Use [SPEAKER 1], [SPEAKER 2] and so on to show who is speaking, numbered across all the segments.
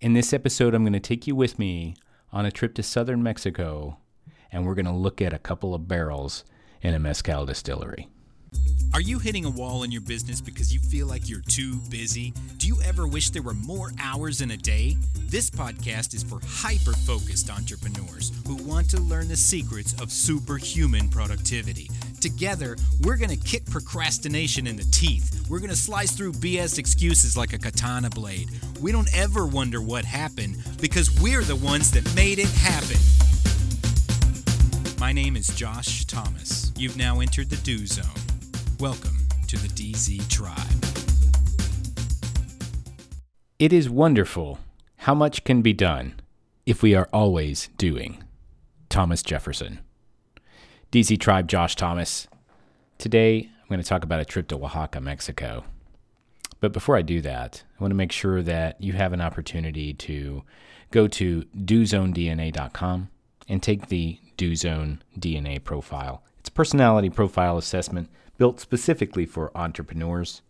[SPEAKER 1] In this episode, I'm going to take you with me on a trip to southern Mexico, and we're going to look at a couple of barrels in a mezcal distillery.
[SPEAKER 2] Are you hitting a wall in your business because you feel like you're too busy? Do you ever wish there were more hours in a day? This podcast is for hyper focused entrepreneurs who want to learn the secrets of superhuman productivity. Together, we're going to kick procrastination in the teeth. We're going to slice through BS excuses like a katana blade. We don't ever wonder what happened because we're the ones that made it happen. My name is Josh Thomas. You've now entered the Do Zone. Welcome to the DZ Tribe.
[SPEAKER 1] It is wonderful how much can be done if we are always doing. Thomas Jefferson. DZ Tribe Josh Thomas. Today, I'm going to talk about a trip to Oaxaca, Mexico. But before I do that, I want to make sure that you have an opportunity to go to dozonedna.com and take the DoZone DNA profile. It's a personality profile assessment built specifically for entrepreneurs,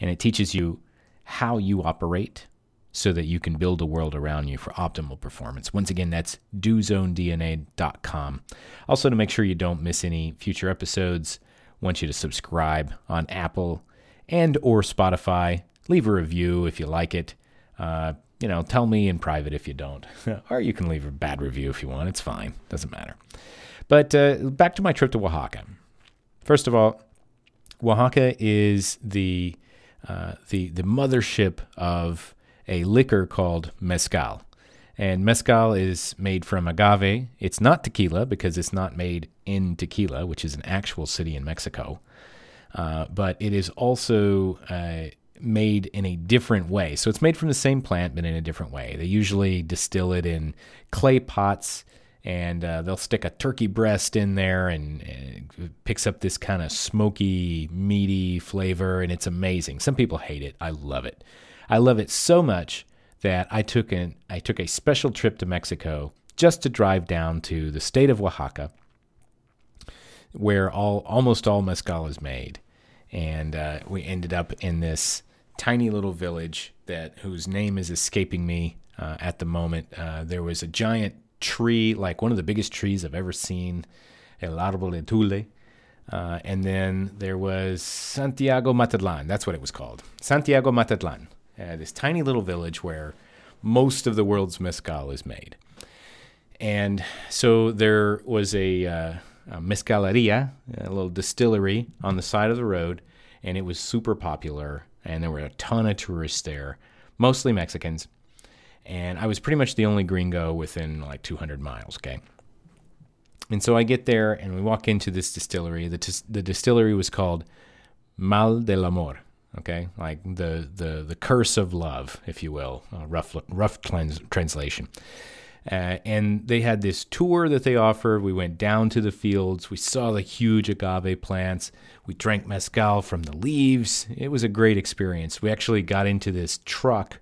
[SPEAKER 1] and it teaches you how you operate so that you can build a world around you for optimal performance. Once again, that's dozonedna.com. Also, to make sure you don't miss any future episodes, I want you to subscribe on Apple and or Spotify. Leave a review if you like it. Uh, you know, tell me in private if you don't, or you can leave a bad review if you want. It's fine, doesn't matter. But uh, back to my trip to Oaxaca. First of all, Oaxaca is the uh, the the mothership of a liquor called mezcal, and mezcal is made from agave. It's not tequila because it's not made in Tequila, which is an actual city in Mexico, uh, but it is also uh, made in a different way. So it's made from the same plant, but in a different way. They usually distill it in clay pots and uh, they'll stick a turkey breast in there and, and it picks up this kind of smoky, meaty flavor, and it's amazing. Some people hate it. I love it. I love it so much that I took an I took a special trip to Mexico just to drive down to the state of Oaxaca, where all almost all mezcal is made, and uh, we ended up in this tiny little village that whose name is escaping me uh, at the moment. Uh, there was a giant tree, like one of the biggest trees I've ever seen, El Árbol de Tule. Uh, and then there was Santiago Matatlan. That's what it was called. Santiago Matatlan, uh, this tiny little village where most of the world's mezcal is made. And so there was a, uh, a mezcaleria, a little distillery on the side of the road, and it was super popular. And there were a ton of tourists there, mostly Mexicans and I was pretty much the only gringo within like 200 miles. Okay. And so I get there and we walk into this distillery. The, t- the distillery was called Mal del Amor. Okay, like the the the curse of love, if you will, rough rough trans- translation. Uh, and they had this tour that they offered. We went down to the fields. We saw the huge agave plants. We drank mezcal from the leaves. It was a great experience. We actually got into this truck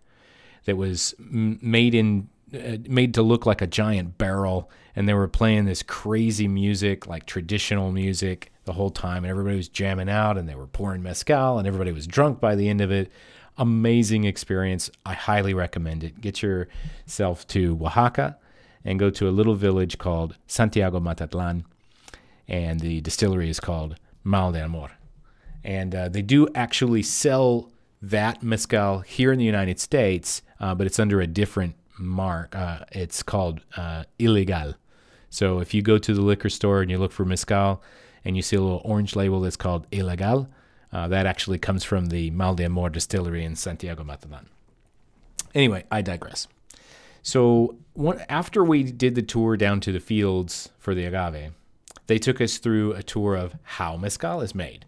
[SPEAKER 1] that was made in uh, made to look like a giant barrel and they were playing this crazy music like traditional music the whole time and everybody was jamming out and they were pouring mezcal and everybody was drunk by the end of it amazing experience i highly recommend it get yourself to oaxaca and go to a little village called santiago matatlan and the distillery is called mal de amor and uh, they do actually sell that mezcal here in the united states uh, but it's under a different mark. Uh, it's called uh, Ilegal. So if you go to the liquor store and you look for mezcal and you see a little orange label that's called Ilegal, uh, that actually comes from the Mal de Amor distillery in Santiago Matatlan. Anyway, I digress. So after we did the tour down to the fields for the agave, they took us through a tour of how mezcal is made.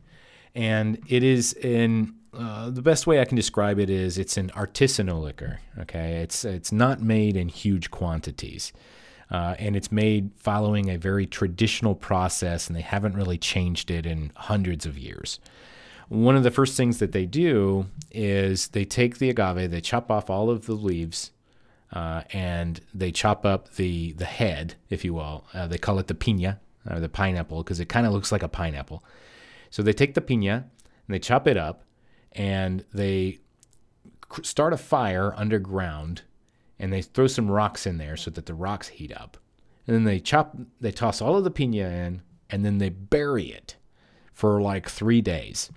[SPEAKER 1] And it is in uh, the best way I can describe it is it's an artisanal liquor. Okay, it's it's not made in huge quantities, uh, and it's made following a very traditional process, and they haven't really changed it in hundreds of years. One of the first things that they do is they take the agave, they chop off all of the leaves, uh, and they chop up the the head, if you will. Uh, they call it the piña or the pineapple because it kind of looks like a pineapple. So they take the piña and they chop it up and they start a fire underground and they throw some rocks in there so that the rocks heat up. And then they chop, they toss all of the pina in, and then they bury it for like three days.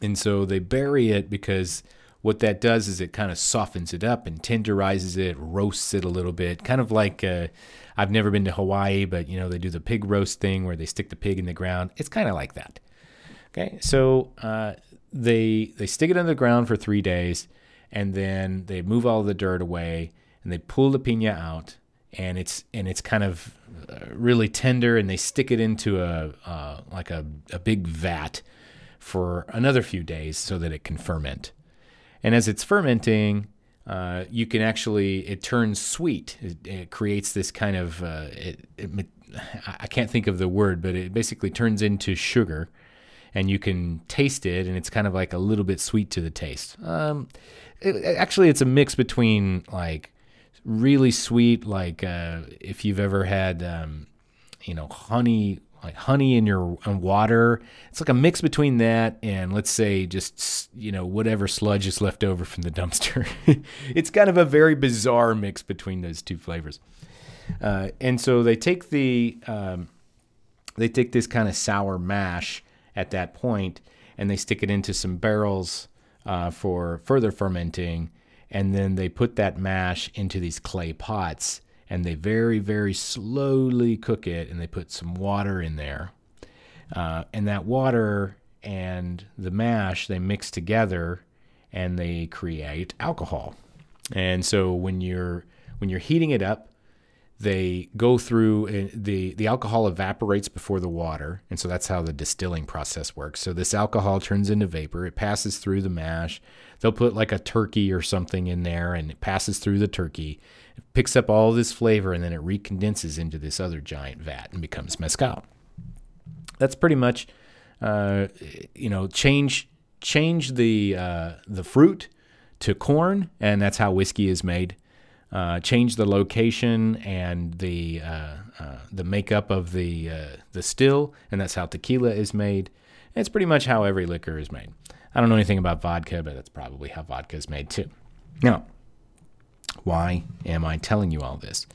[SPEAKER 1] And so they bury it because what that does is it kind of softens it up and tenderizes it, roasts it a little bit, kind of like uh, I've never been to Hawaii, but you know they do the pig roast thing where they stick the pig in the ground. It's kind of like that. Okay, so uh, they they stick it in the ground for three days, and then they move all the dirt away, and they pull the pina out, and it's and it's kind of uh, really tender, and they stick it into a uh, like a, a big vat for another few days so that it can ferment. And as it's fermenting, uh, you can actually it turns sweet. It, it creates this kind of uh, it, it, I can't think of the word, but it basically turns into sugar, and you can taste it, and it's kind of like a little bit sweet to the taste. Um, it, actually, it's a mix between like really sweet, like uh, if you've ever had um, you know honey like honey in your water. It's like a mix between that and let's say just you know whatever sludge is left over from the dumpster. it's kind of a very bizarre mix between those two flavors. Uh, and so they take the um, they take this kind of sour mash at that point and they stick it into some barrels uh, for further fermenting, and then they put that mash into these clay pots and they very, very slowly cook it and they put some water in there. Uh, and that water and the mash they mix together and they create alcohol. And so when you're when you're heating it up, they go through uh, the the alcohol evaporates before the water. And so that's how the distilling process works. So this alcohol turns into vapor. It passes through the mash. They'll put like a turkey or something in there and it passes through the turkey it picks up all this flavor and then it recondenses into this other giant vat and becomes mezcal. That's pretty much uh, you know change change the uh, the fruit to corn and that's how whiskey is made uh, change the location and the uh, uh, the makeup of the uh, the still, and that's how tequila is made. And it's pretty much how every liquor is made. I don't know anything about vodka, but that's probably how vodka is made too. Now, why am I telling you all this?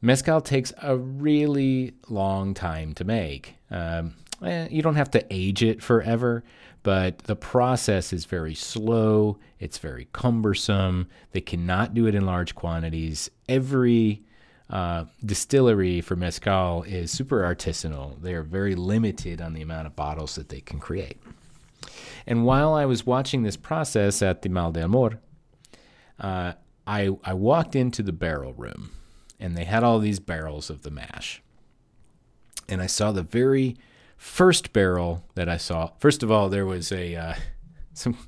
[SPEAKER 1] Mezcal takes a really long time to make. Um, eh, you don't have to age it forever, but the process is very slow. It's very cumbersome. They cannot do it in large quantities. Every uh, distillery for mezcal is super artisanal. They are very limited on the amount of bottles that they can create. And while I was watching this process at the Mal de Amor, uh, I, I walked into the barrel room and they had all these barrels of the mash. And I saw the very first barrel that I saw, first of all, there was a uh, some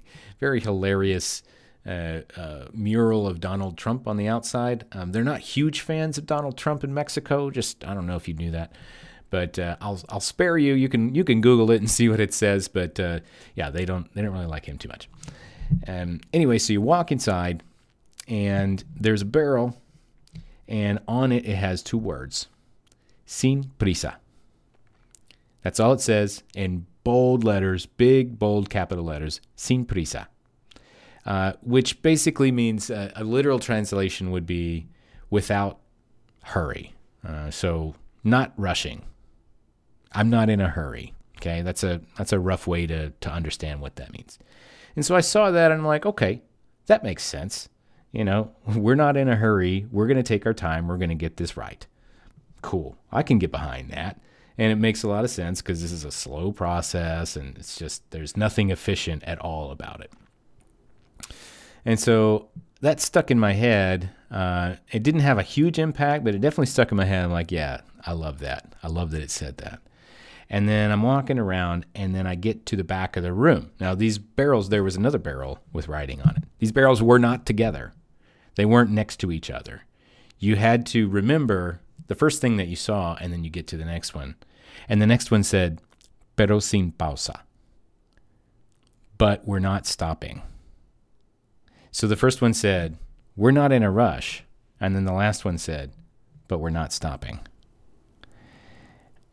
[SPEAKER 1] very hilarious uh, uh, mural of Donald Trump on the outside. Um, they're not huge fans of Donald Trump in Mexico. Just I don't know if you knew that, but uh, I'll I'll spare you. You can you can Google it and see what it says. But uh, yeah, they don't they don't really like him too much. Um, anyway, so you walk inside, and there's a barrel, and on it it has two words, "Sin prisa." That's all it says in bold letters, big, bold capital letters, sin prisa, uh, which basically means uh, a literal translation would be without hurry. Uh, so, not rushing. I'm not in a hurry. Okay, that's a that's a rough way to to understand what that means. And so I saw that and I'm like, okay, that makes sense. You know, we're not in a hurry. We're going to take our time. We're going to get this right. Cool. I can get behind that. And it makes a lot of sense because this is a slow process and it's just, there's nothing efficient at all about it. And so that stuck in my head. Uh, it didn't have a huge impact, but it definitely stuck in my head. I'm like, yeah, I love that. I love that it said that. And then I'm walking around, and then I get to the back of the room. Now, these barrels, there was another barrel with writing on it. These barrels were not together, they weren't next to each other. You had to remember the first thing that you saw, and then you get to the next one. And the next one said, pero sin pausa. But we're not stopping. So the first one said, we're not in a rush. And then the last one said, but we're not stopping.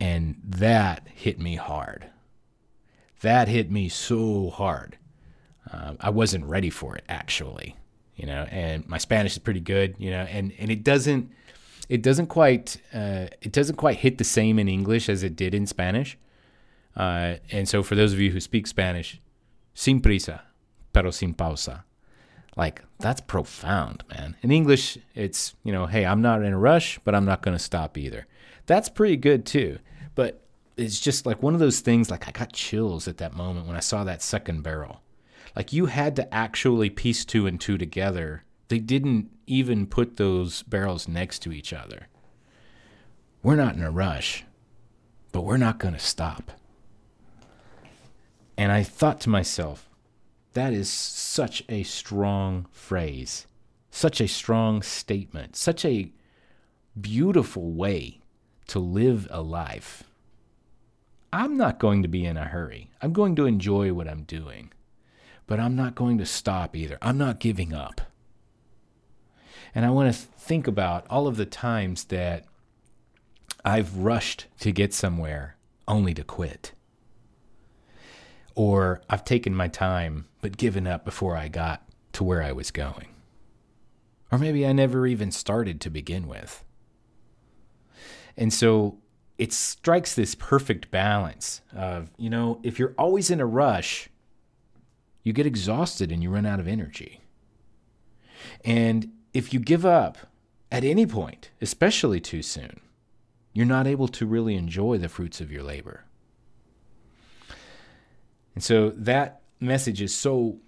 [SPEAKER 1] And that hit me hard. That hit me so hard. Uh, I wasn't ready for it, actually. you know, and my Spanish is pretty good, you know, and and it doesn't it doesn't quite uh, it doesn't quite hit the same in English as it did in Spanish. Uh, and so for those of you who speak Spanish, sin prisa, pero sin pausa. Like that's profound, man. In English, it's, you know, hey, I'm not in a rush, but I'm not going to stop either. That's pretty good too. But it's just like one of those things like I got chills at that moment when I saw that second barrel. Like you had to actually piece two and two together. They didn't even put those barrels next to each other. We're not in a rush, but we're not going to stop. And I thought to myself, that is such a strong phrase, such a strong statement, such a beautiful way to live a life. I'm not going to be in a hurry. I'm going to enjoy what I'm doing, but I'm not going to stop either. I'm not giving up. And I want to think about all of the times that I've rushed to get somewhere only to quit or I've taken my time but given up before I got to where I was going. Or maybe I never even started to begin with. And so it strikes this perfect balance of, you know, if you're always in a rush, you get exhausted and you run out of energy. And if you give up at any point, especially too soon, you're not able to really enjoy the fruits of your labor. And so that message is so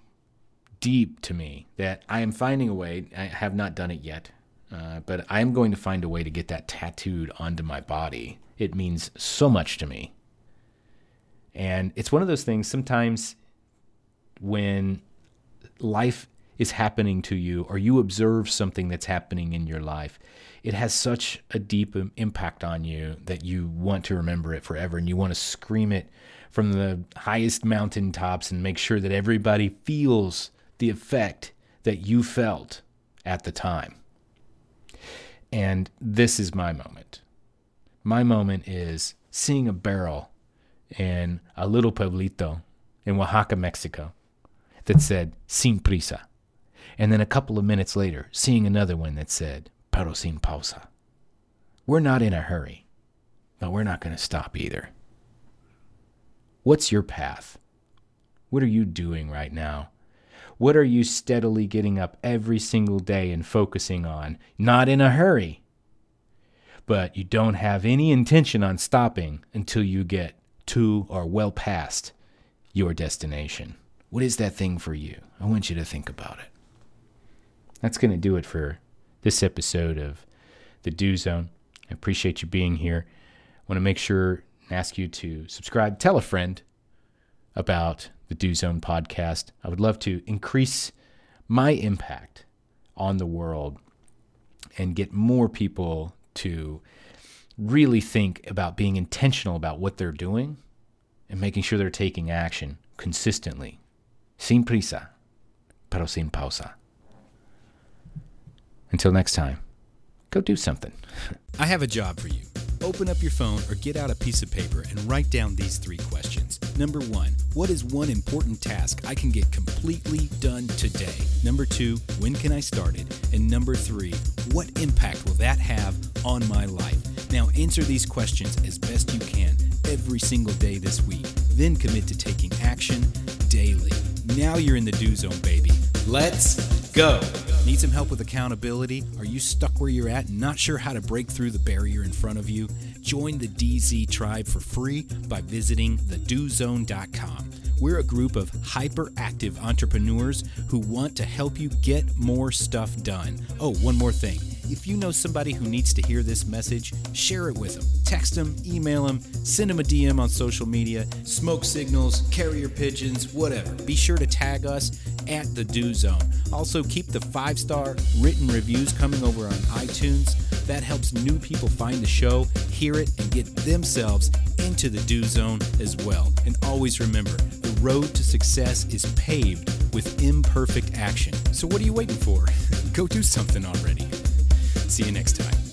[SPEAKER 1] deep to me that I am finding a way. I have not done it yet, uh, but I am going to find a way to get that tattooed onto my body. It means so much to me. And it's one of those things sometimes when life is happening to you or you observe something that's happening in your life, it has such a deep impact on you that you want to remember it forever and you want to scream it from the highest mountaintops and make sure that everybody feels the effect that you felt at the time. And this is my moment. My moment is seeing a barrel in a little pueblito in Oaxaca, Mexico, that said sin prisa. And then a couple of minutes later, seeing another one that said pero sin pausa. We're not in a hurry, but we're not going to stop either. What's your path? What are you doing right now? What are you steadily getting up every single day and focusing on? Not in a hurry, but you don't have any intention on stopping until you get to or well past your destination. What is that thing for you? I want you to think about it. That's going to do it for this episode of the Do Zone. I appreciate you being here. I want to make sure and ask you to subscribe, tell a friend about the Do Zone podcast. I would love to increase my impact on the world and get more people to really think about being intentional about what they're doing and making sure they're taking action consistently. Sin prisa, pero sin pausa. Until next time, go do something.
[SPEAKER 2] I have a job for you open up your phone or get out a piece of paper and write down these three questions. Number one, what is one important task I can get completely done today? Number two, when can I start it? And number three, what impact will that have on my life? Now answer these questions as best you can every single day this week. Then commit to taking action daily. Now you're in the do zone, baby. Let's go. Need some help with accountability? Are you stuck where you're at and not sure how to break through the barrier in front of you? Join the DZ tribe for free by visiting thedozone.com. We're a group of hyperactive entrepreneurs who want to help you get more stuff done. Oh, one more thing. If you know somebody who needs to hear this message, share it with them. Text them, email them, send them a DM on social media, smoke signals, carrier pigeons, whatever. Be sure to tag us at the Do Zone. Also, keep the five star written reviews coming over on iTunes. That helps new people find the show, hear it, and get themselves into the Do Zone as well. And always remember the road to success is paved with imperfect action. So, what are you waiting for? Go do something already. See you next time.